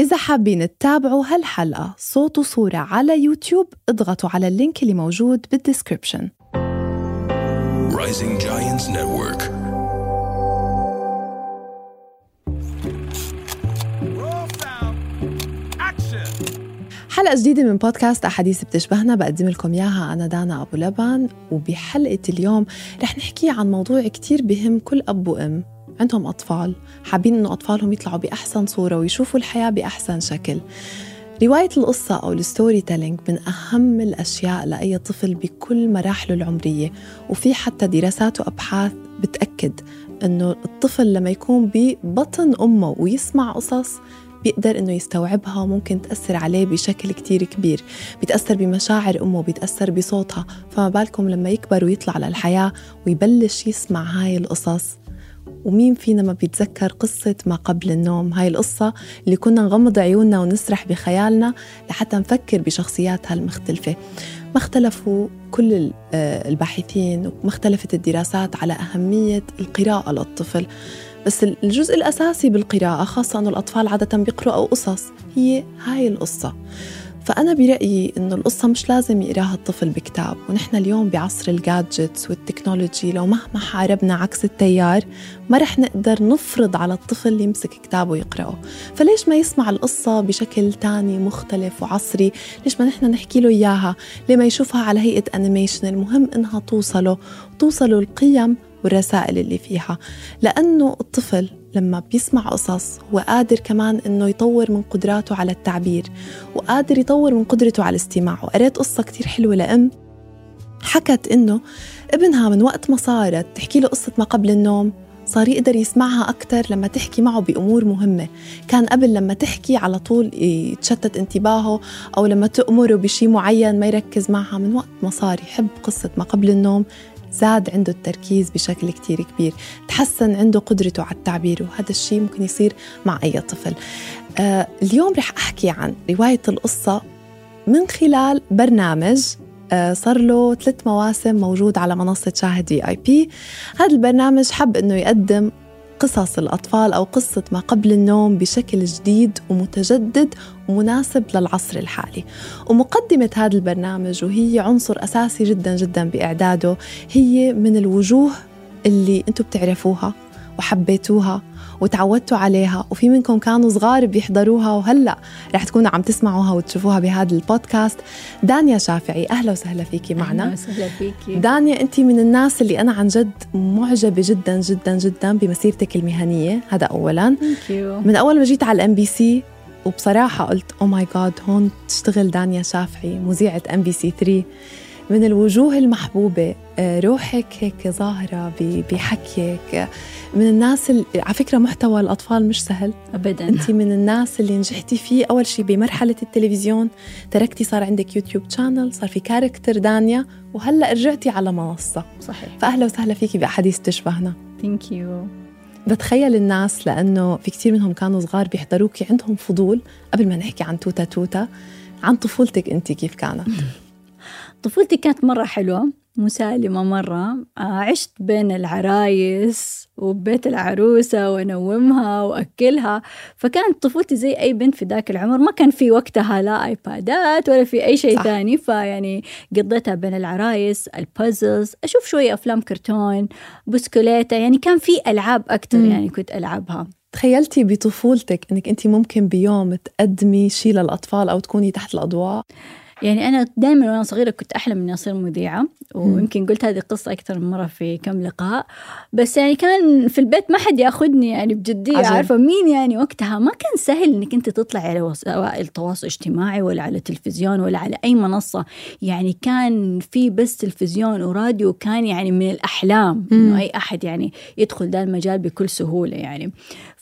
إذا حابين تتابعوا هالحلقة صوت وصورة على يوتيوب اضغطوا على ال link اللي موجود Rising Giants Network. Action. حلقة جديدة من بودكاست أحاديث بتشبهنا بقدم لكم إياها أنا دانا أبو لبن وبحلقة اليوم رح نحكي عن موضوع كتير بهم كل أب وأم عندهم أطفال حابين إنه أطفالهم يطلعوا بأحسن صورة ويشوفوا الحياة بأحسن شكل. رواية القصة أو ال storytelling من أهم الأشياء لأي طفل بكل مراحله العمرية وفي حتى دراسات وأبحاث بتأكد إنه الطفل لما يكون ببطن أمه ويسمع قصص بيقدر إنه يستوعبها وممكن تأثر عليه بشكل كتير كبير. بيتأثر بمشاعر أمه بيتأثر بصوتها. فما بالكم لما يكبر ويطلع للحياة ويبلش يسمع هاي القصص ومين فينا ما بيتذكر قصة ما قبل النوم؟ هاي القصة اللي كنا نغمض عيوننا ونسرح بخيالنا لحتى نفكر بشخصياتها المختلفة ما اختلفوا كل آه، الباحثين وما اختلفت الدراسات على أهمية القراءة للطفل. بس ال- الجزء الأساسي بالقراءة خاصة أنه الأطفال عادة بيقرأوا قصص هي هاي القصة. فأنا برأيي إنه القصة مش لازم يقراها الطفل بكتاب ونحن اليوم بعصر ال gadgets وال technology لو مهما حاربنا عكس التيار ما رح نقدر نفرض على الطفل يمسك كتاب ويقرأه. فليش ما يسمع القصة بشكل تاني مختلف وعصري؟ ليش ما نحن نحكي له إياها؟ ليه ما يشوفها على هيئة أنيميشن المهم إنها توصله توصله القيم والرسائل اللي فيها. لأنه الطفل لما بيسمع قصص هو قادر كمان إنه يطور من قدراته على التعبير وقادر يطور من قدرته على الاستماع وقريت قصة كتير حلوة لأم. حكت إنه ابنها من وقت ما صارت تحكي له قصة ما قبل النوم صار يقدر يسمعها أكتر لما تحكي معه بأمور مهمة. كان قبل لما تحكي على طول يتشتت انتباهه أو لما تأمره بشي معين ما يركز معها من وقت ما صار يحب قصة ما قبل النوم زاد عنده التركيز بشكل كتير كبير تحسن عنده قدرته على التعبير وهذا الشيء ممكن يصير مع أي طفل. آه اليوم رح أحكي عن رواية القصة من خلال برنامج آه، صار له ثلاث مواسم موجود على منصة شاهد في اي بي هذا البرنامج حب إنه يقدم قصص الأطفال أو قصة ما قبل النوم بشكل جديد ومتجدد ومناسب للعصر الحالي. ومقدمة هذا البرنامج وهي عنصر أساسي جدا جدا بإعداده هي من الوجوه اللي أنتم بتعرفوها وحبيتوها وتعودتوا عليها وفي منكم كانوا صغار بيحضروها وهلأ رح تكونوا عم تسمعوها وتشوفوها بهذا البودكاست. دانيا شافعي أهلا وسهلا فيكي معنا. أهلا وسهلا فيكي. دانيا أنت من الناس اللي أنا عن جد معجبة جدا جدا جدا بمسيرتك المهنية هذا اولا. من أول ما جيت على ال MBC وبصراحة قلت oh my God هون تشتغل دانيا شافعي مذيعة MBC 3 من الوجوه المحبوبة روحك هيك ظاهرة ب- بحكيك. من الناس اللي على فكرة محتوى الأطفال مش سهل. ابدا. أنت من الناس اللي نجحتي فيه أول شيء بمرحلة التلفزيون تركتي صار عندك YouTube channel صار في character دانيا وهلأ رجعتي على منصة. صحيح. فأهلا وسهلا فيكي بأحاديث تشبهنا thank you بتخيل الناس لأنه في كثير منهم كانوا صغار بيحضروكي عندهم فضول قبل ما نحكي عن توتا توتا عن طفولتك أنت كيف كانت؟ طفولتي كانت مرة حلوة. مسالمة مرة. آه، عشت بين العرايس وبيت العروسة وأنومها وأكلها. فكانت طفولتي زي أي بنت في ذاك العمر. ما كان في وقتها لا آيبادات ولا في أي شيء صح. ثاني. فيعني قضيتها بين العرايس ال puzzles أشوف شوية أفلام كرتون بسكليتة يعني كان في ألعاب أكتر مم. يعني كنت ألعبها. تخيلتي بطفولتك إنك انت ممكن بيوم تقدمي شيء للأطفال أو تكوني تحت الأضواء؟ يعني أنا دائما وأنا صغيرة كنت أحلم إني أصير مذيعة ويمكن قلت هذه القصة أكثر من مرة في كم لقاء. بس يعني كان في البيت ما حد يأخذني يعني بجدية. عارفة؟ مين يعني وقتها؟ ما كان سهل إنك أنت تطلعي على وسائل التواصل الاجتماعي ولا على التلفزيون ولا على أي منصة. يعني كان في بس تلفزيون وراديو كان يعني من الأحلام إنه أي أحد يعني يدخل ذا المجال بكل سهولة يعني.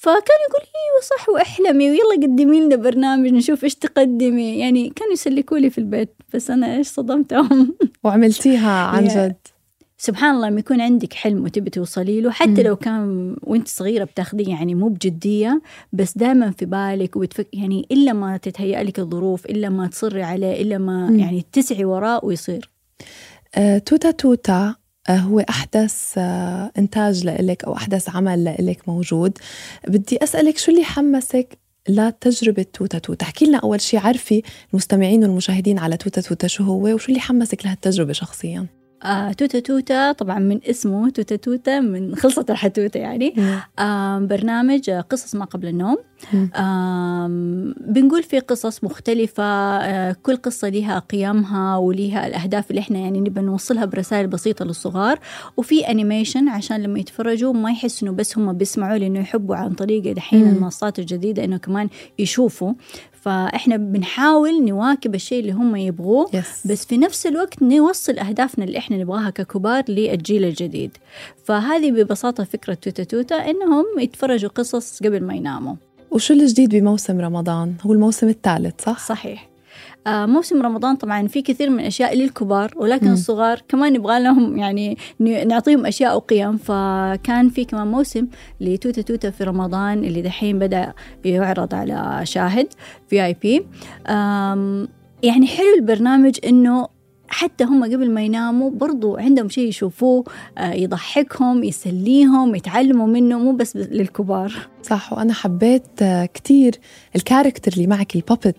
فكان يقول أيوه صح واحلمي ويلا قدمي لنا برنامج نشوف إيش تقدمي يعني كانوا يسلكوا لي في البيت بس أنا إيش صدمتهم وعملتيها عن. جد سبحان الله لما يكون عندك حلم وتبي توصلي له حتى. لو كان وأنت صغيرة بتاخذيه يعني مو بجدية بس دائما في بالك وبتفك يعني إلا ما تتهيأ لك الظروف إلا ما تصري عليه إلا ما. يعني تسعي وراه ويصير آه، توتا توتا هو أحدث آه، إنتاج لإلك أو أحدث عمل لإلك موجود. بدي أسألك شو اللي حمسك لتجربة توتا توتا؟ احكي لنا أول شيء عرفي المستمعين والمشاهدين على توتا توتا شو هو وشو اللي حمسك لهالتجربة شخصيا؟ آه توتا توتا طبعا من اسمه توتا توتا من خلصت الحتوتة يعني. آه برنامج قصص ما قبل النوم. آه بنقول في قصص مختلفة آه كل قصة لها قيمها وليها الأهداف اللي إحنا يعني نبى نوصلها برسائل بسيطة للصغار. وفي animation عشان لما يتفرجوا ما يحسوا إنه بس هم بيسمعوا لأنه يحبوا عن طريق دحين المنصات الجديدة إنه كمان يشوفوا. فإحنا بنحاول نواكب الشيء اللي هم يبغوه Yes. بس في نفس الوقت نوصل أهدافنا اللي إحنا نبغاها ككبار للجيل الجديد فهذه ببساطة فكرة توتا توتا إنهم يتفرجوا قصص قبل ما يناموا وشو الجديد بموسم رمضان هو الموسم الثالث صح؟ صحيح موسم رمضان طبعا في كثير من الأشياء للكبار ولكن م. الصغار كمان نبغى لهم يعني نعطيهم أشياء وقيم فكان في كمان موسم لتوتا توتا في رمضان اللي دحين بدأ يعرض على شاهد VIP يعني حلو البرنامج إنه حتى هم قبل ما يناموا برضو عندهم شيء يشوفوه آه، يضحكهم يسليهم يتعلموا منه مو بس للكبار. صح وأنا حبيت آه، كتير ال character اللي معك ال puppet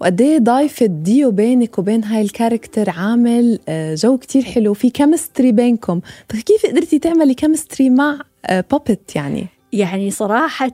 وقد إيه ضايفة ديو بينك وبين هاي ال character عامل آه، جو كتير حلو في chemistry بينكم. فكيف قدرتي تعملي chemistry مع puppet يعني؟ يعني صراحة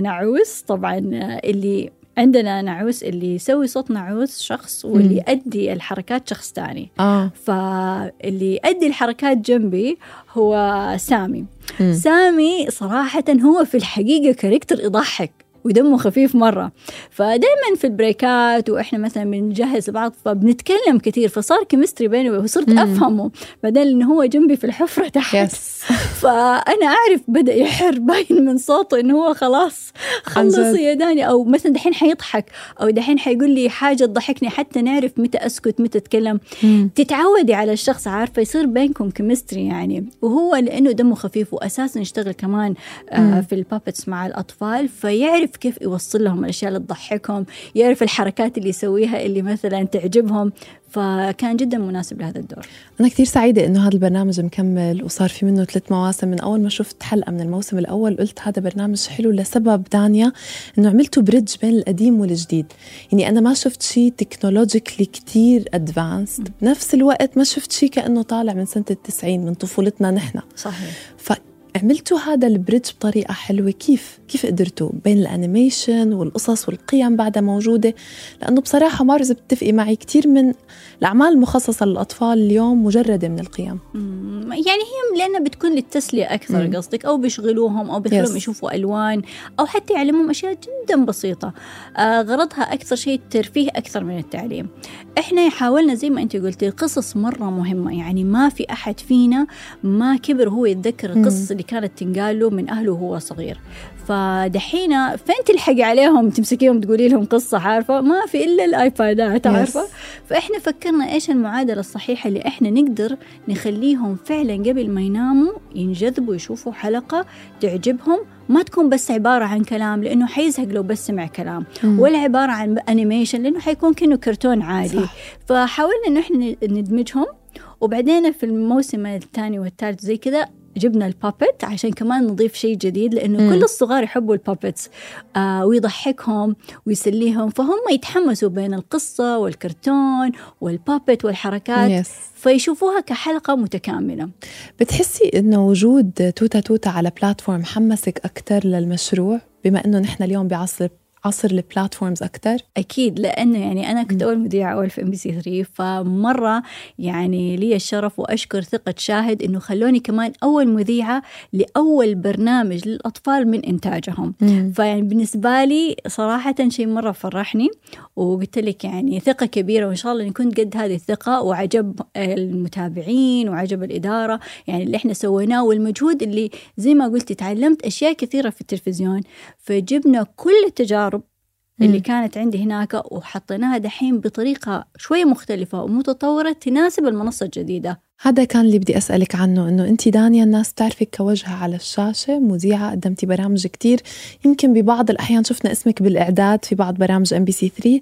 نعوس طبعا اللي عندنا نعوس اللي يسوي صوت نعوس شخص واللي يؤدي الحركات شخص تاني آه. فاللي يؤدي الحركات جنبي هو سامي. مم. سامي صراحة هو في الحقيقة character يضحك. ودمه خفيف مرة. فدائما في البريكات وإحنا مثلا بنجهز لبعض فبنتكلم كثير فصار chemistry بيني وصرت مم. أفهمه بعدين إنه هو جنبي في الحفرة تحت. yes فأنا أعرف بدأ يحر باين من صوته إنه هو خلاص عن خلص جد. يا داني. أو مثلا دحين حيضحك أو دحين حيقول لي حاجة تضحكني حتى نعرف متى أسكت متى أتكلم. تتعودي على الشخص عارفة؟ يصير بينكم chemistry يعني. وهو لأنه دمه خفيف واساسا يشتغل كمان آه مم. في ال puppets مع الأطفال فيعرف كيف يوصل لهم الأشياء اللي تضحكهم يعرف الحركات اللي يسويها اللي مثلا تعجبهم. فكان جدا مناسب لهذا الدور. أنا كثير سعيدة إنه هذا البرنامج مكمل وصار في منه ثلاث مواسم. من أول ما شفت حلقة من الموسم الأول قلت هذا برنامج حلو لسبب دانيا إنه عملتوا bridge بين القديم والجديد. يعني أنا ما شفت شيء technologically كتير advanced بنفس الوقت ما شفت شيء كأنه طالع من سنة التسعين من طفولتنا نحن. صحيح. فعملتوا هذا ال bridge بطريقة حلوة كيف؟ كيف قدرتوا بين ال animation والقصص والقيم بعدها موجودة لأنه بصراحة مارز بتتفقي معي كتير من الأعمال المخصصة للأطفال اليوم مجردة من القيم يعني هي لأنها بتكون للتسلية أكثر مم. قصدك أو بيشغلوهم أو بيخلوهم Yes. يشوفوا ألوان أو حتى يعلموهم أشياء جدا بسيطة آه غرضها أكثر شيء الترفيه أكثر من التعليم إحنا حاولنا زي ما أنت قلتي قصص مرة مهمة يعني ما في أحد فينا ما كبر هو يتذكر. القصص اللي كانت تنقال له من أهله وهو صغير. فدحين فين تلحقي عليهم؟ تمسكيهم تقولي لهم قصة عارفة؟ ما في إلا الآيبادات Yes. عارفة؟ فإحنا فكرنا إيش المعادلة الصحيحة اللي إحنا نقدر نخليهم فعلا قبل ما يناموا ينجذبوا يشوفوا حلقة تعجبهم. ما تكون بس عبارة عن كلام لأنه حيزهق لو بس سمع كلام. مم. ولا عبارة عن أنيميشن لأنه حيكون كأنه كرتون عادي. صح. فحاولنا إنه إحنا ندمجهم. وبعدين في الموسم الثاني والثالث زي كذا جبنا ال puppet عشان كمان نضيف شيء جديد لأنه. كل الصغار يحبوا ال puppets آه ويضحكهم ويسليهم فهم يتحمسوا بين القصة والكرتون وال puppet والحركات yes فيشوفوها كحلقة متكاملة. بتحسي إنه وجود توتة توتة على platform حمسك أكثر للمشروع؟ بما إنه نحن اليوم بعصر عصر ال platforms أكثر أكيد لأنه يعني أنا كنت أول مذيعة أول في إم بي سي 3 فمرة يعني لي الشرف وأشكر ثقة شاهد إنه خلوني كمان أول مذيعة لأول برنامج للأطفال من إنتاجهم. فيعني بالنسبة لي صراحة شيء مرة فرحني وقلت لك يعني ثقة كبيرة وإن شاء الله نكون قد هذه الثقة وعجب المتابعين وعجب الإدارة يعني اللي إحنا سويناه والمجهود اللي زي ما قلت تعلمت أشياء كثيرة في التلفزيون فجبنا كل التجارب اللي. كانت عندي هناك وحطيناها دحين بطريقة شوية مختلفة ومتطورة تناسب المنصة الجديدة. هذا كان اللي بدي أسألك عنه إنه أنت دانيا الناس بتعرفك كوجهة على الشاشة مذيعة قدمتي برامج كتير. يمكن ببعض الأحيان شفنا اسمك بالإعداد في بعض برامج ام بي سي 3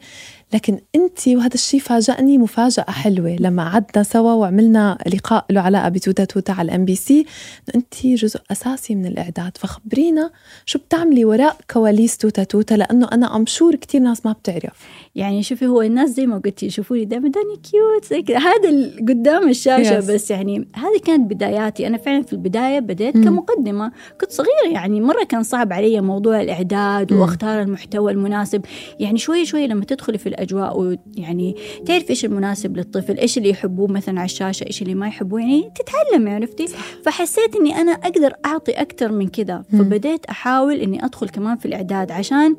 لكن انت وهذا الشيء فاجأني مفاجأة حلوة. لما قعدنا سوا وعملنا لقاء له علاقة بتوتة توتة على الام بي سي انت جزء أساسي من الإعداد. فخبرينا شو بتعملي وراء كواليس توتة توتة؟ لأنه أنا I'm sure كثير ناس ما بتعرف. يعني شوفي هو الناس زي ما قلتي يشوفوني دائما دانية cute زي كذا. هذا قدام الشاشة Yes. بس يعني هذه كانت بداياتي. أنا فعلا في البداية بديت مم. كمقدمة. كنت صغيرة يعني مرة كان صعب علي موضوع الإعداد مم. وأختار المحتوى المناسب. يعني شوي شوي لما تدخلي في الأجواء ويعني تعرف إيش المناسب للطفل إيش اللي يحبوه مثلا على الشاشة إيش اللي ما يحبوه يعني تتعلمي عرفتي؟ فحسيت إني أنا أقدر أعطي أكثر من كذا. فبديت أحاول إني أدخل كمان في الإعداد عشان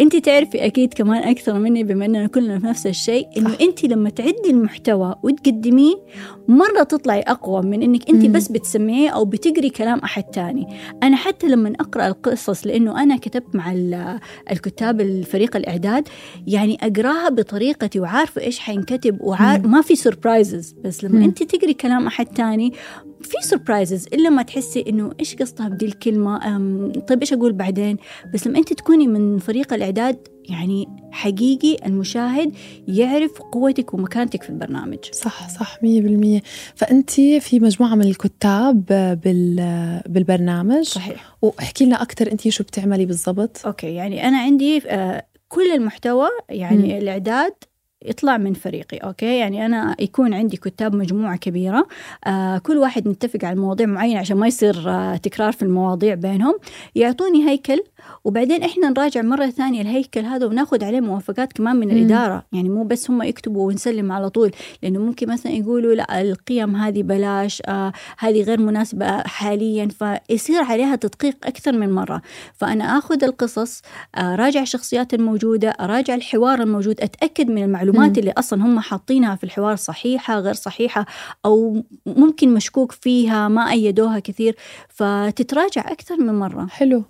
انت تعرفي أكيد كمان أكثر مني بما إننا كلنا في نفس الشيء إنه. انت لما تعدي المحتوى وتقدميه مرة تطلعي أقوى من إنك انت. بس بتسمعيه أو بتقري كلام أحد تاني أنا حتى لما أقرأ القصص لأنه أنا كتبت مع ال- الكتاب الفريق الإعداد يعني أقراها بطريقتي وعارفة إيش حينكتب وعار ما في سربرايزز بس لما. انت تقري كلام أحد تاني في سربرايزز إلا ما تحسي إنه إيش قصدها بدي الكلمة؟ طيب إيش أقول بعدين؟ بس لما أنت تكوني من فريق الإعداد يعني حقيقي المشاهد يعرف قوتك ومكانتك في البرنامج. صح صح مية بالمية. فأنت في مجموعة من الكتاب بال بالبرنامج. صحيح. واحكي لنا أكثر أنت شو بتعملي بالضبط. أوكي يعني أنا عندي آه، كل المحتوى يعني مم. الإعداد يطلع من فريقي أوكي؟ يعني أنا يكون عندي كتاب مجموعة كبيرة آه كل واحد نتفق على مواضيع معينة عشان ما يصير آه تكرار في المواضيع بينهم. يعطوني هيكل وبعدين إحنا نراجع مرة ثانية الهيكل هذا وناخذ عليه موافقات كمان من مم. الإدارة. يعني مو بس هم يكتبوا ونسلم على طول. لأنه ممكن مثلا يقولوا لا القيم هذه بلاش آه هذه غير مناسبة حاليا. فيصير عليها تدقيق أكثر من مرة. فأنا آخذ القصص اراجع الشخصيات الموجودة اراجع الحوار الموجود أتأكد من المعلومات مم. اللي أصلا هم حاطينها في الحوار صحيحة غير صحيحة أو ممكن مشكوك فيها ما أيدوها كثير. فتتراجع أكثر من مرة. حلو.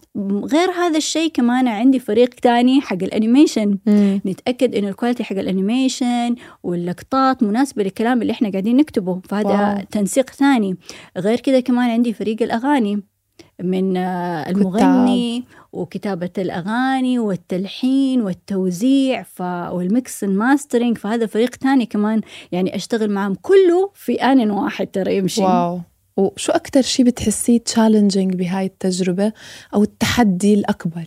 غير هذا الشيء كمان عندي فريق تاني حق ال animation. مم. نتأكد إنه ال quality حق ال animation واللقطات مناسبة للكلام اللي إحنا قاعدين نكتبه فهذا wow. تنسيق ثاني. غير كذا كمان عندي فريق الأغاني من آه، المغني وكتابة الأغاني والتلحين والتوزيع ف... وال mix ال mastering فهذا فريق تاني كمان يعني أشتغل معهم كله في آن واحد ترى يمشي. wow. وشو أكثر شيء بتحسيه challenging بهاي التجربة أو التحدي الأكبر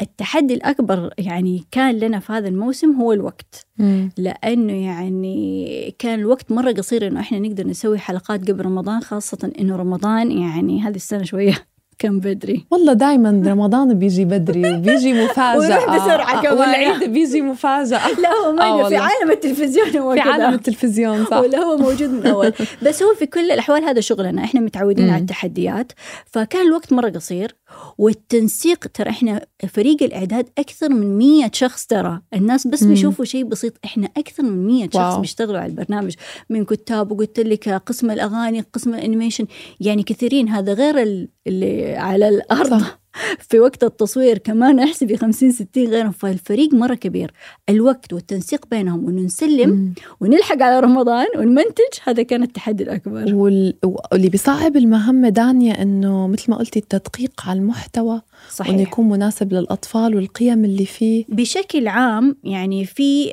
التحدي الأكبر يعني كان لنا في هذا الموسم هو الوقت مم. لأنه يعني كان الوقت مرة قصير إنه إحنا نقدر نسوي حلقات قبل رمضان خاصة إنه رمضان يعني هذه السنة شوية كان بدري والله دائما رمضان بيجي بدري وبيجي مفاجأة بسرعة كمان. والعيد بيجي مفاجأة لا هو ما آه آه في. عالم التلفزيون هو في. عالم التلفزيون صح ولا هو موجود من أول بس هو في كل الأحوال هذا شغلنا إحنا متعودين. على التحديات فكان الوقت مرة قصير والتنسيق ترى إحنا فريق الإعداد أكثر من 100 شخص ترى الناس بس مم. بيشوفوا شيء بسيط إحنا أكثر من 100 شخص. بيشتغلوا على البرنامج من كتاب وقلت لك قسم الأغاني قسم الانيميشن يعني كثيرين هذا غير ال- اللي على الأرض صح. في وقت التصوير كمان احسبي 50 60 غيرهم فالفريق مرة كبير الوقت والتنسيق بينهم وإنه نسلم مم. ونلحق على رمضان ونمنتج هذا كان التحدي الأكبر وال- واللي بيصعب المهمة دانيا إنه مثل ما قلتي التدقيق على المحتوى صحيح يكون مناسب للأطفال والقيم اللي فيه بشكل عام يعني في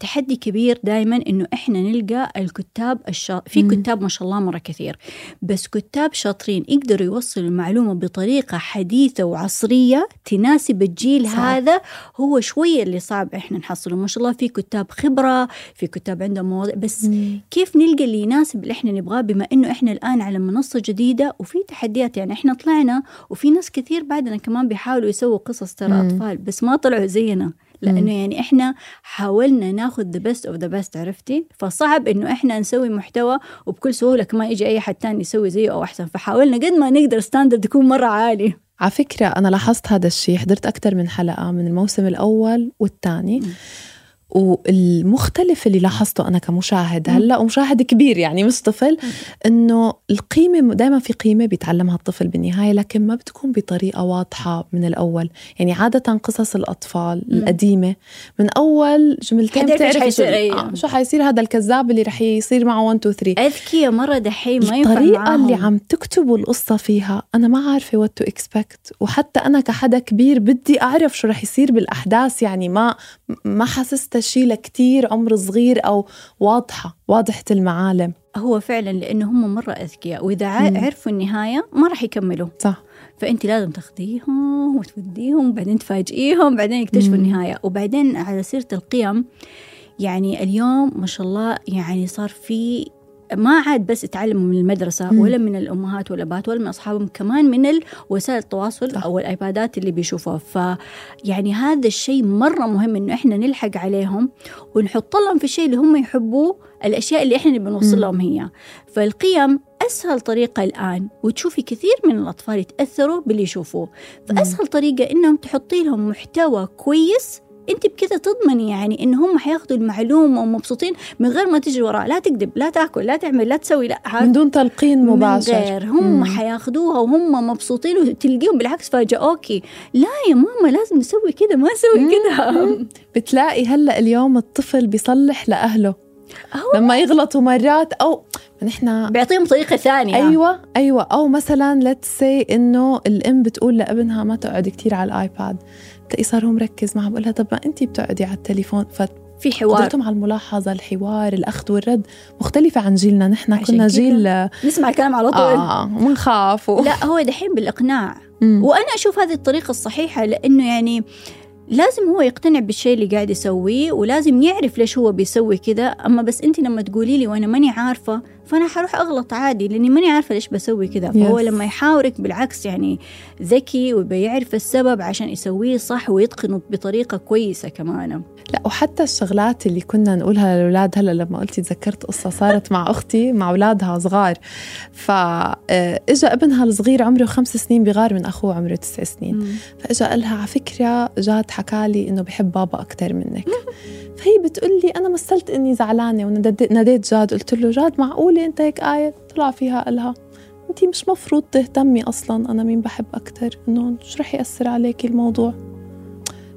تحدي كبير دائما إنه إحنا نلقى الكتاب الشا... في. كتاب ما شاء الله مرة كثير بس كتاب شاطرين يقدروا يوصلوا المعلومة بطريقة حديثة وعصرية تناسب الجيل صح. هذا. هو شوية اللي صعب إحنا نحصله. ما شاء الله في كتاب خبرة في كتاب عندهم مواضيع. بس مم. كيف نلقى اللي يناسب اللي إحنا نبغاه بما إنه إحنا الآن على منصة جديدة وفي تحديات؟ يعني إحنا طلعنا وفي ناس كثير بعدنا كمان بيحاولوا يسووا قصص ترى مم. أطفال. بس ما طلعوا زينا. لأنه يعني إحنا حاولنا ناخذ the best of the best عرفتي؟ فصعب إنه إحنا نسوي محتوى وبكل سهولة كمان يجي أي حد تاني يسوي زيه أو أحسن. فحاولنا قد ما نقدر standard يكون مرة عالي. على فكرة أنا لاحظت هذا الشيء حضرت أكثر من حلقة من الموسم الأول والثاني. والمختلف اللي لاحظته أنا كمشاهد هلأ ومشاهد كبير يعني مش طفل إنه القيمة دائما في قيمة بيتعلمها الطفل بالنهاية لكن ما بتكون بطريقة واضحة من الأول يعني عادة قصص الأطفال. القديمة من أول جملتين بتعرف شو, حيصير، أيوة. آه شو حيصير هذا الكذاب اللي رح يصير معه 1 2 3 اذكياء مرة دحين ما ينفع الطريقة معاهم. اللي عم تكتبوا القصة فيها أنا ما عارفة what to expect وحتى أنا كحدا كبير بدي أعرف شو رح يصير بالأحداث يعني ما ما حسست شيء لكتير عمر صغير أو واضحة واضحة المعالم هو فعلا لأنه هم مرة أذكياء وإذا ع- مم. عرفوا النهاية ما راح يكملوا صح فأنت لازم تاخذيهم وتوديهم بعدين تفاجئيهم بعدين يكتشفوا مم. النهاية وبعدين على سيرة القيم يعني اليوم ما شاء الله يعني صار في ما عاد بس يتعلموا من المدرسة مم. ولا من الأمهات والأبات ولا من أصحابهم كمان من وسائل التواصل صح. أو الآيبادات اللي بيشوفوها فيعني هذا الشيء مرة مهم إنه إحنا نلحق عليهم ونحط لهم في الشيء اللي هم يحبوه الأشياء اللي إحنا نبي نوصل مم. لهم هي فالقيم أسهل طريقة الآن وتشوفي كثير من الأطفال يتأثروا باللي يشوفوه فأسهل طريقة إنهم تحطي لهم محتوى كويس انت بكذا تضمني يعني إن هم حياخذوا المعلومة ومبسوطين من غير ما تجي وراه لا تكذب لا تاكل لا تعمل لا تسوي لا من دون تلقين مباشر. من غير هم مم. حياخذوها وهم مبسوطين وتلقيهم بالعكس فاجئوكي لا يا ماما لازم نسوي كذا ما نسوي. كذا. بتلاقي هلأ اليوم الطفل بيصلح لأهله. هو لما يغلطوا مرات أو نحن بيعطيهم طريقة ثانية. أيوه أيوه. أو مثلا let's say إنه الأم بتقول لأبنها ما تقعد كتير على الآيباد. بتلاقي صار هو مركز معها بقول لها طب ما انت بتقعدي على التليفون. في حوار. فقدرتهم على الملاحظة الحوار الأخذ والرد مختلفة عن جيلنا. نحن كنا جيل نسمع الكلام على طول. ومنخاف و... لا هو دحين بالإقناع. مم. وأنا أشوف هذه الطريقة الصحيحة لأنه يعني لازم هو يقتنع بالشيء اللي قاعد يسويه ولازم يعرف ليش هو بيسوي كذا. أما بس أنت لما تقولي لي وأنا ماني عارفة فأنا حروح أغلط عادي لأني ماني عارفة ليش بسوي كذا. فهو Yes. لما يحاورك بالعكس يعني ذكي وبيعرف السبب عشان يسويه صح ويتقنه بطريقة كويسة كمان. لا وحتى الشغلات اللي كنا نقولها للاولاد هلا لما قلتي تذكرت قصة صارت مع أختي مع أولادها صغار. فاجا ابنها الصغير عمره خمس سنين بغار من أخوه عمره تسع سنين. فإجا قال لها على فكرة جاد حكى لي إنه بحب بابا أكثر منك. فهي بتقول لي أنا مثلت إني زعلانة وناديت جاد. قلت له جاد معقولة أنت هيك قايل؟ طلع فيها قالها انت مش مفروض تهتمي أصلا أنا مين بحب أكثر إنه شو رح يأثر عليكي الموضوع؟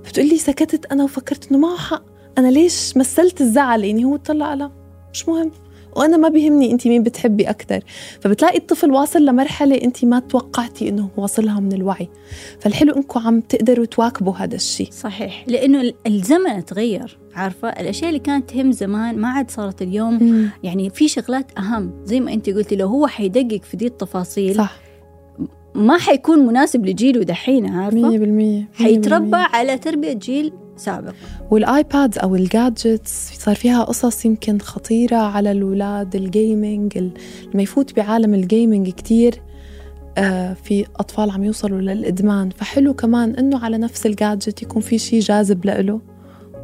بتقول لي سكتت أنا وفكرت إنه معه حق. أنا ليش مثلت الزعل؟ يعني هو طلع لها مش مهم. وأنا ما بيهمني انت مين بتحبي أكثر فبتلاقي الطفل واصل لمرحلة انت ما توقعتي إنه واصلها من الوعي. فالحلو انكم عم تقدروا تواكبوا هذا الشيء صحيح. لأنه ال- الزمن تغير عارفة؟ الأشياء اللي كانت تهم زمان ما عاد صارت اليوم. يعني في شغلات أهم. زي ما انت قلتي لو هو حيدقق في دي التفاصيل صح. ما حيكون مناسب لجيله دحين عارفة؟ 100% حيتربى على تربية جيل سابق. والآيبادز أو ال gadgets صار فيها قصص يمكن خطيرة على الاولاد ال gaming ال- لما يفوت بعالم ال gaming كتير آه، في أطفال عم يوصلوا للإدمان. فحلو كمان إنه على نفس ال gadget يكون في شيء جاذب له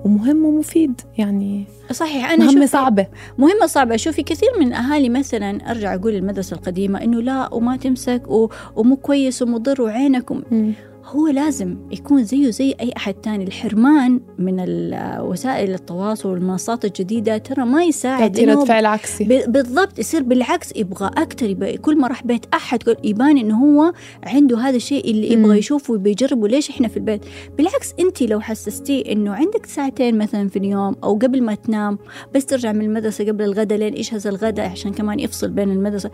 ومهم ومفيد يعني صحيح أنا مهمة صعبة مهمة صعبة شوفي كثير من الأهالي مثلا أرجع أقول المدرسة القديمة إنه لا وما تمسك. ومو كويس ومضر وعينك. هو لازم يكون زيه زي أي أحد تاني الحرمان من وسائل التواصل والمنصات الجديدة ترى ما يساعد رد إنه فعل عكسي بالضبط يصير بالعكس يبغى أكثر يبغى كل ما راح بيت كل- يبان إنه هو عنده هذا الشيء اللي. يبغى يشوفه وبيجربه ليش إحنا في البيت بالعكس أنت لو حسستيه إنه عندك ساعتين مثلا في اليوم أو قبل ما تنام بس ترجع من المدرسة قبل الغداء لين يجهز الغداء عشان كمان يفصل بين المدرسة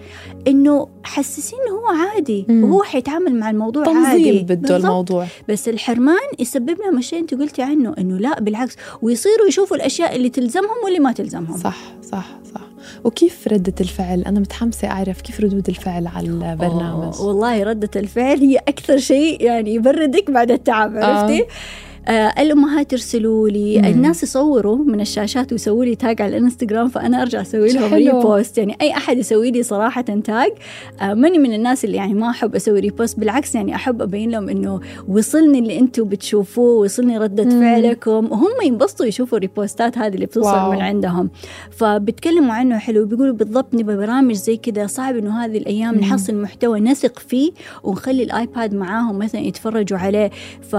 إنه حسسيه إنه هو عادي. وهو حيتعامل مع الموضوع عادي بده. الموضوع. بس الحرمان يسبب لهم الشيء أنت قلتي عنه إنه لا بالعكس ويصيروا يشوفوا الأشياء اللي تلزمهم واللي ما تلزمهم. صح صح صح. وكيف ردة الفعل؟ أنا متحمسة أعرف كيف ردود الفعل على البرنامج؟ والله ردة الفعل هي أكثر شيء يعني يبردك بعد التعب عرفتي؟ آه. الأمهات يرسلوا لي مم. الناس يصوروا من الشاشات ويسووا لي tag على الإنستغرام فأنا أرجع أسوي لهم. repost يعني أي أحد يسوي لي صراحة tag آه ماني من الناس اللي يعني ما أحب أسوي repost بالعكس يعني أحب أبين لهم إنه وصلني اللي أنتم بتشوفوه وصلني ردة مم. فعلكم وهم ينبسطوا يشوفوا ال repostات هذه اللي بتوصل واو. من عندهم فبيتكلموا عنه حلو بيقولوا بالضبط نبغى برامج زي كذا صعب إنه هذه الأيام مم. نحصل محتوى نثق فيه ونخلي ال iPad معاهم مثلا يتفرجوا عليه ف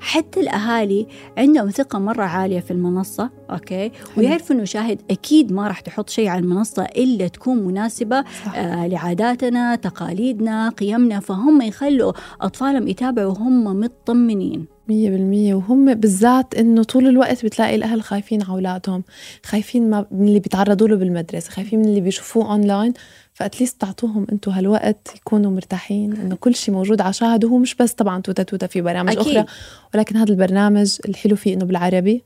حتى الأهالي عندهم ثقة مرة عالية في المنصة okay؟ ويعرفوا إنه شاهد أكيد ما راح تحط شيء على المنصة إلا تكون مناسبة صح. آه لعاداتنا تقاليدنا قيمنا فهم يخلوا أطفالهم يتابعوا وهم مطمنين. مية بالمية. وهم بالذات إنه طول الوقت بتلاقي الأهل خايفين على أولادهم خايفين ما من اللي بيتعرضوا له بالمدرسة خايفين من اللي بيشوفوه أونلاين فأتليست تعطوهم أنتوا هالوقت يكونوا مرتاحين إنه كل شيء موجود على شاهد وهو مش بس طبعا توتا توتا في برامج أكيد. أخرى ولكن هذا البرنامج الحلو فيه إنه بالعربي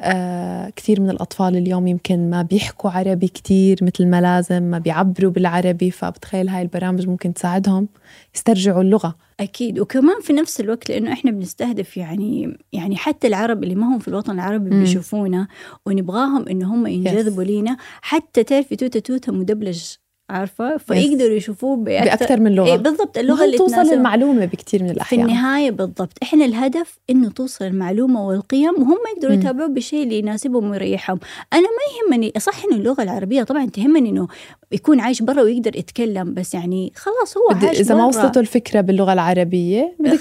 آه كثير من الأطفال اليوم يمكن ما بيحكوا عربي كتير مثل ما لازم ما بيعبروا بالعربي فبتخيل هاي البرامج ممكن تساعدهم يسترجعوا اللغة أكيد وكمان في نفس الوقت لأنه إحنا بنستهدف يعني يعني حتى العرب اللي ما هم في الوطن العربي. بيشوفونا ونبغاهم إنه هم ينجذبوا لينا حتى تعرفي توتا توتا مدبلج عارفة؟ فيقدروا يشوفوه بأكثر من لغة. إيه بالضبط اللغة اللغة اللي توصل تناسب. المعلومة بكتير من في الأحيان. النهاية بالضبط. إحنا الهدف إنه توصل المعلومة والقيم وهم يقدروا. يتابعوا بالشيء اللي يناسبهم ويريحهم. أنا ما يهمني صح إنه اللغة العربية طبعا تهمني إنه يكون عايش برا ويقدر يتكلم بس يعني خلاص هو عايش إذا ما. وصلته الفكرة باللغة العربية بدك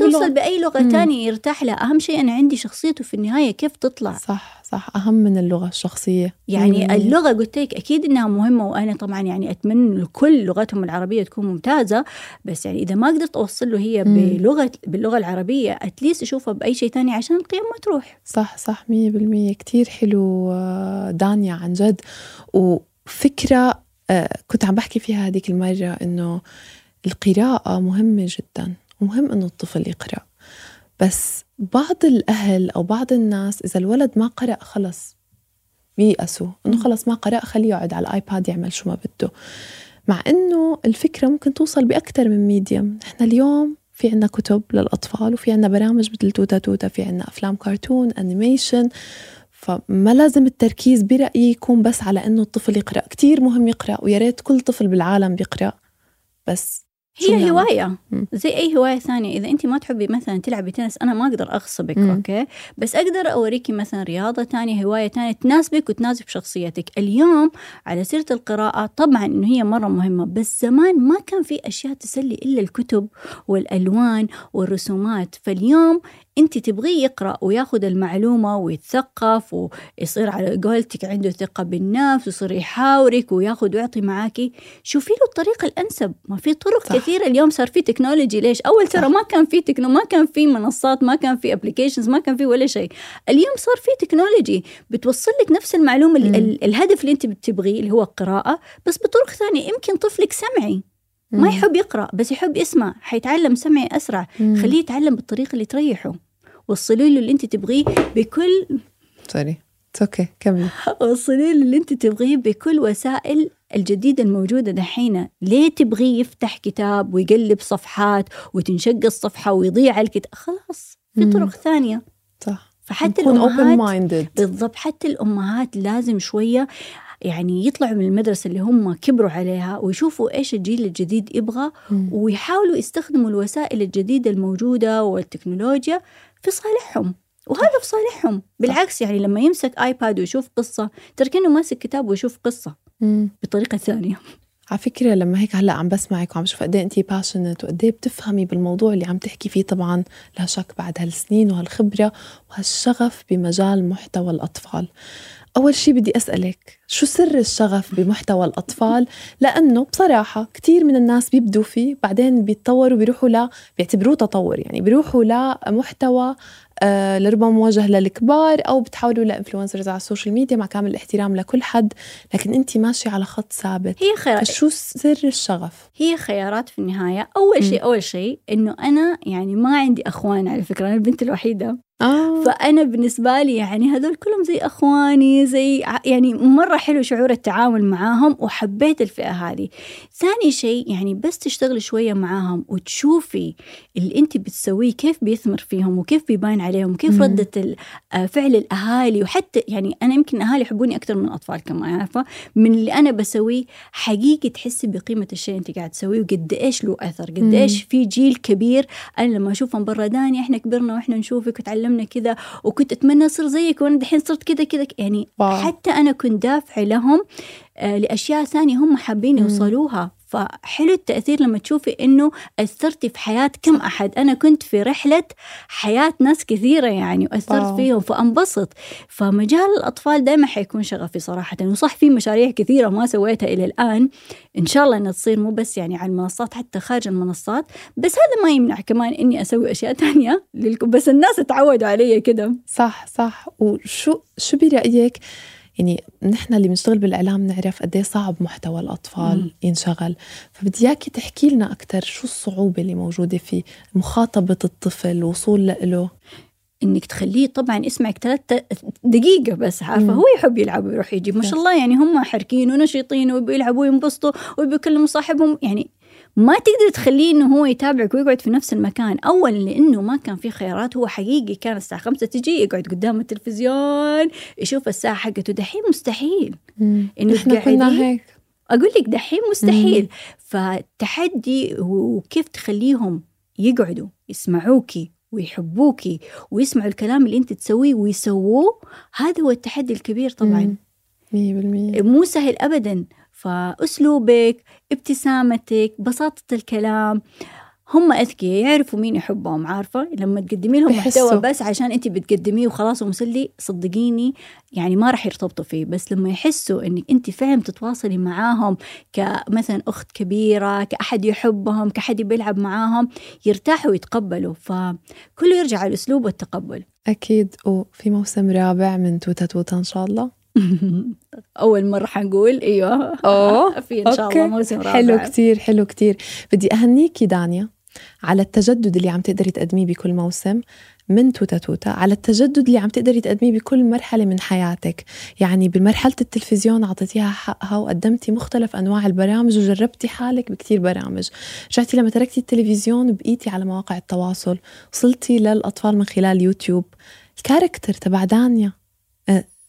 توصل بأي لغة مم. تانية يرتاح لها. أهم شيء أنا عندي شخصيته في النهاية كيف تطلع. صح صح. أهم من اللغة الشخصية. يعني مم. اللغة قلت لك أكيد إنها مهمة وأنا طبعا يعني أتمنى إنه كل لغتهم العربية تكون ممتازة. بس يعني إذا ما قدرت أوصل له هي مم. بلغة باللغة العربية أتليست أشوفها بأي شيء تاني عشان القيم ما تروح. صح صح. مية بالمية. كتير حلو آه، دانيا عن جد. وفكرة آه، كنت عم بحكي فيها هذيك المرة إنه القراءة مهمة جدا ومهم إنه الطفل يقرأ. بس بعض الأهل أو بعض الناس إذا الولد ما قرأ خلص بيأسوا. إنه. خلص ما قرأ خليه يقعد على ال iPad يعمل شو ما بده. مع إنه الفكرة ممكن توصل بأكثر من medium نحن اليوم في عنا كتب للأطفال وفي عنا برامج مثل توتة توتة في عنا أفلام كرتون animation فما لازم التركيز برأيي يكون بس على إنه الطفل يقرأ. كتير مهم يقرأ ويا ريت كل طفل بالعالم بيقرأ. بس هي؟ هواية. زي أي هواية ثانية. إذا أنت ما تحبي مثلا تلعبي تنس أنا ما أقدر أغصبك مم. okay؟ بس أقدر أوريكي مثلا رياضة تانية هواية تانية تناسبك وتناسب شخصيتك. اليوم على سيرة القراءة طبعا إنه هي مرة مهمة بس زمان ما كان في أشياء تسلي إلا الكتب والألوان والرسومات. فاليوم أنت تبغيه يقرأ وياخذ المعلومة ويتثقف ويصير على قولتك عنده ثقة بالنفس ويصير يحاورك وياخذ ويعطي معاكي شوفي له الطريقة الأنسب. ما في طرق صح. كثيرة. اليوم صار في technology ليش؟ أول ترى. ما كان في تكنو ما كان في منصات ما كان في applications ما كان في ولا شيء. اليوم صار في technology بتوصل لك نفس المعلومة مم. ال- ال- الهدف اللي أنت بتبغيه اللي هو القراءة بس بطرق ثانية. يمكن طفلك سمعي. ما يحب يقرأ بس يحب يسمع. حيتعلم سمعي أسرع. مم. خليه يتعلم بالطريقة اللي تريحه. وصلي له اللي انت تبغيه بكل sorry okay كملي. وصلي له اللي انت تبغيه بكل وسائل الجديدة الموجودة دحين. ليه تبغيه يفتح كتاب ويقلب صفحات وتنشق الصفحة ويضيع الكتاب خلاص في. طرق ثانية. صح. فحتى الأمهات بالضبط حتى الأمهات لازم شوية يعني يطلعوا من المدرسة اللي هم كبروا عليها ويشوفوا إيش الجيل الجديد يبغى. ويحاولوا يستخدموا الوسائل الجديدة الموجودة والتكنولوجيا في صالحهم. وهذا في صالحهم. بالعكس يعني لما يمسك iPad ويشوف قصة ترى كأنه ماسك كتاب ويشوف قصة مم. بطريقة ثانية. على فكرة لما هيك هلأ عم بسمعك وعم بشوف قد إيه انتي passionate وقد إيه بتفهمي بالموضوع اللي عم تحكي فيه طبعا لا شك بعد هالسنين وهالخبرة وهالشغف بمجال محتوى الأطفال. أول شي بدي أسألك شو سر الشغف بمحتوى الأطفال؟ لأنه بصراحة كتير من الناس بيبدوا فيه بعدين بيتطوروا بيروحوا لا بيعتبروه تطور يعني بيروحوا لمحتوى آه لربما موجه للكبار أو بتحولوا ل influencers على ال social media مع كامل الاحترام لكل حد لكن أنت ماشية على خط ثابت. هي خيارات فشو سر الشغف؟ هي خيارات في النهاية. أول شيء أول شيء إنه أنا يعني ما عندي أخوان على فكرة أنا البنت الوحيدة. آه فأنا بالنسبة لي يعني هذول كلهم زي أخواني زي يعني مرة حلو شعور التعامل معاهم وحبيت الفئة هذه ثاني شيء يعني بس تشتغلي شوية معاهم وتشوفي اللي أنت بتسويه كيف بيثمر فيهم وكيف بيبان عليهم وكيف مم. ردة آه، فعل الأهالي وحتى يعني أنا يمكن أهالي يحبوني أكثر من الأطفال كمان عارفة من اللي أنا بسويه حقيقي تحسي بقيمة الشيء أنت قاعد تسويه وقد إيش له أثر قد. إيش في جيل كبير أنا لما أشوفهم برا داني إحنا كبرنا وإحنا نشوفك وتعلمنا كذا وكنت أتمنى أصير زيك وأنا دحين صرت كذا كذا يعني واو. حتى أنا كنت دافعة لهم آه، لأشياء ثانية هم حابين. يوصلوها فحلو التأثير لما تشوفي إنه أثرتي في حياة كم أحد. أنا كنت في رحلة حياة ناس كثيرة يعني وأثرت واو. فيهم فأنبسط. فمجال الأطفال دائما حيكون شغفي صراحة. وصح في مشاريع كثيرة ما سويتها إلى الآن. إن شاء الله إنها تصير مو بس يعني على المنصات حتى خارج المنصات. بس هذا ما يمنع كمان إني أسوي أشياء تانية للكم بس الناس تعودوا علي كده. صح صح. وشو شو برأيك يعني نحن اللي بنشتغل بالإعلام نعرف قد إيه صعب محتوى الأطفال مم. ينشغل فبدي إياكي تحكي لنا أكثر شو الصعوبة اللي موجودة في مخاطبة الطفل الوصول له إنك تخليه طبعا يسمعك ثلاث دقيقة بس عارفة. هو يحب يلعب ويروح يجيب ما. شاء الله يعني هم حركين ونشيطين وبيلعبوا وينبسطوا وبيكلموا صاحبهم يعني ما تقدر تخليه إنه هو يتابعك ويقعد في نفس المكان. اولا لأنه ما كان في خيارات هو حقيقي كان الساعة خمسة تجي يقعد قدام التلفزيون يشوف الساعة حقته. دحين مستحيل. إنه نحن كنا هيك. أقول لك دحين مستحيل. فتحدي وكيف تخليهم يقعدوا يسمعوكي ويحبوكي ويسمعوا الكلام اللي أنت تسويه ويسووه هذا هو التحدي الكبير طبعا. مية بالمية. مو سهل ابدا. فأسلوبك ابتسامتك بساطة الكلام هم أذكياء يعرفوا مين يحبهم عارفة؟ لما تقدمي لهم. محتوى بس عشان انت بتقدميه وخلاص ومسلي صدقيني يعني ما راح يرتبطوا فيه. بس لما يحسوا إنك انت فعلا تتواصلي معاهم كمثلا أخت كبيرة كأحد يحبهم كأحد بيلعب معاهم يرتاحوا ويتقبلوا. فكله يرجع على الاسلوب والتقبل أكيد. وفي موسم رابع من توتا توتا إن شاء الله. اول مرة حنقول. أيوه. أوه، في إن شاء الله موسم رابع. حلو كتير حلو كتير. بدي أهنيكي دانيا على التجدد اللي عم تقدري تقدميه بكل موسم من توتة توتة على التجدد اللي عم تقدري تقدميه بكل مرحلة من حياتك. يعني بمرحلة التلفزيون أعطيتيها حقها وقدمتي مختلف أنواع البرامج وجربتي حالك بكتير برامج. رجعتي لما تركتي التلفزيون بقيتي على مواقع التواصل. وصلتي للأطفال من خلال يوتيوب. ال character تبع دانيا.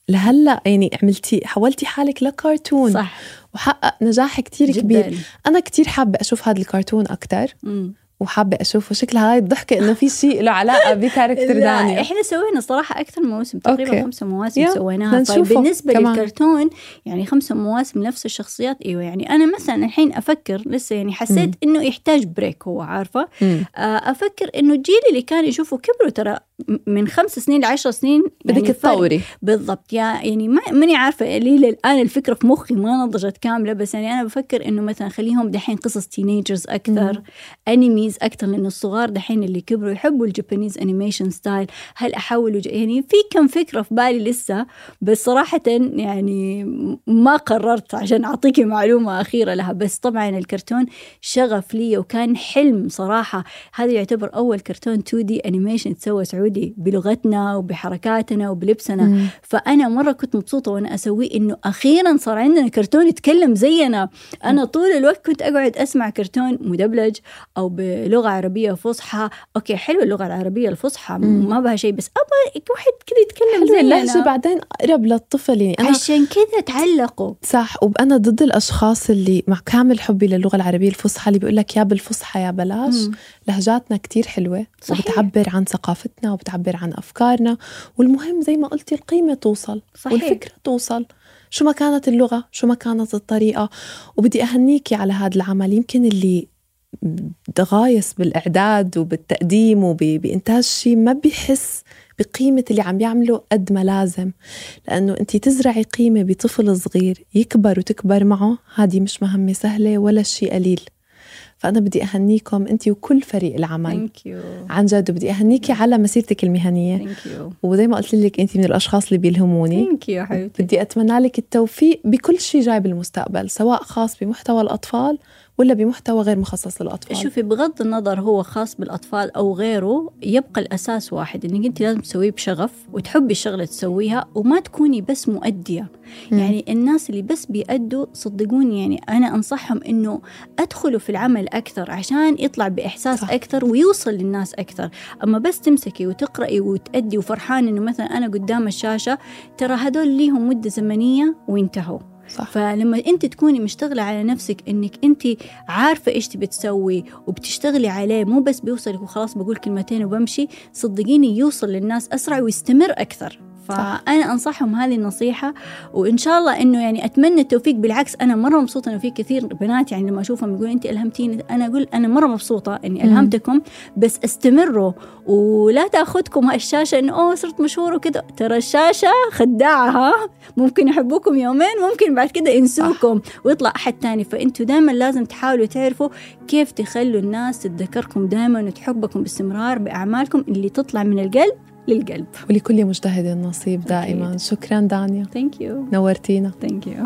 لهلأ يعني عملتي حولتي حالك لكرتون صح وحقق نجاح كتير كبير جدا أنا كتير حابة أشوف هذا الكرتون أكتر مم. وحابة اشوفه شكلها هاي الضحكة إنه في شيء له علاقة ب character دانيا إحنا سوينا صراحة أكثر موسم تقريبا okay. خمسة مواسم يا، سويناها نشوفه فبالنسبه كمان. للكرتون يعني خمسة مواسم نفس الشخصيات إيوه يعني أنا مثلا الحين أفكر لسه يعني حسيت. إنه يحتاج break هو عارفة. آه، أفكر إنه الجيل اللي كان يشوفه كبروا ترى من خمس سنين لعشر سنين بدك يعني فرق. تطوري. بالضبط يا يعني ما ماني عارفة لي الان الفكرة في مخي ما نضجت كاملة بس يعني أنا بفكر إنه مثلا خليهم دحين قصص teenagers أكثر مم. animes أكثر لأنه الصغار دحين اللي كبروا يحبوا ال Japanese animation style هل احولوا ج- يعني في كم فكرة في بالي لسه بس صراحة يعني ما قررت عشان أعطيكي معلومة أخيرة لها. بس طبعا الكرتون شغف لي وكان حلم صراحة. هذا يعتبر أول كرتون 2D animation تسوى سعودي. بلغتنا وبحركاتنا وبلبسنا مم. فأنا مرة كنت مبسوطة وأنا اسويه إنه أخيرا صار عندنا كرتون يتكلم زينا أنا طول الوقت كنت أقعد أسمع كرتون مدبلج أو بلغة عربية فصحى أوكي حلو اللغة العربية الفصحى. ما بها شيء بس أبغى واحد كذا يتكلم زينا اللهجة بعدين أقرب للطفل يعني أنا عشان كذا تعلقوا صح وأنا ضد الأشخاص اللي مع كامل حبي للغة العربية الفصحى اللي بيقول لك يا بالفصحى يا بلاش مم. لهجاتنا كتير حلوة صحيح. وبتعبر عن ثقافتنا وبتعبر عن أفكارنا والمهم زي ما قلتي القيمة توصل صحيح. والفكرة توصل. شو ما كانت اللغة شو ما كانت الطريقة. وبدي أهنيكي على هذا العمل. يمكن اللي غايس بالإعداد وبالتقديم وبإنتاج شيء ما بيحس بقيمة اللي عم يعمله قد ما لازم. لأنه أنت تزرعي قيمة بطفل صغير يكبر وتكبر معه هذه مش مهمة سهلة ولا شيء قليل. فأنا بدي أهنيكم أنت وكل فريق العمل. عن جد وبدي أهنيكي على مسيرتك يو وزي ما قلت لك أنت من الأشخاص اللي بيلهموني. بدي أتمنى لك التوفيق بكل شيء جاي بالمستقبل سواء خاص بمحتوى الأطفال ولا بمحتوى غير مخصص للأطفال شوفي بغض النظر هو خاص بالأطفال أو غيره يبقى الأساس واحد إنك أنت لازم تسويه بشغف وتحبي الشغلة تسويها وما تكوني بس مؤدية مم. يعني الناس اللي بس بيأدوا صدقوني يعني أنا أنصحهم إنه أدخلوا في العمل أكثر عشان يطلع بإحساس صح. أكثر ويوصل للناس أكثر أما بس تمسكي وتقرأي وتأدي وفرحان إنه مثلا أنا قدام الشاشة ترى هذول ليهم مدة زمنية وانتهوا صح. فلما انت تكوني مشتغلة على نفسك انك انت عارفة إيش تبي تسوي وبتشتغلي عليه مو بس بيوصلك وخلاص بقول كلمتين وبمشي صدقيني يوصل للناس أسرع ويستمر أكثر. فأنا أنصحهم هذه النصيحة وإن شاء الله إنه يعني أتمنى التوفيق. بالعكس أنا مرة مبسوطة إنه في كثير بنات يعني لما أشوفهم يقولوا انت ألهمتيني. أنا أقول أنا مرة مبسوطة إني ألهمتكم بس استمروا ولا تأخذكم هالشاشه إنه أوه صرت مشهور وكذا ترى الشاشة خداعة ممكن يحبوكم يومين ممكن بعد كده ينسوكم ويطلع أحد تاني. فأنتوا دائما لازم تحاولوا تعرفوا كيف تخلوا الناس تتذكركم دائما وتحبكم باستمرار بأعمالكم اللي تطلع من القلب. للقلب. ولكل مجتهد نصيب دائما. أكيد. شكرا دانيا. thank you نورتينا. thank you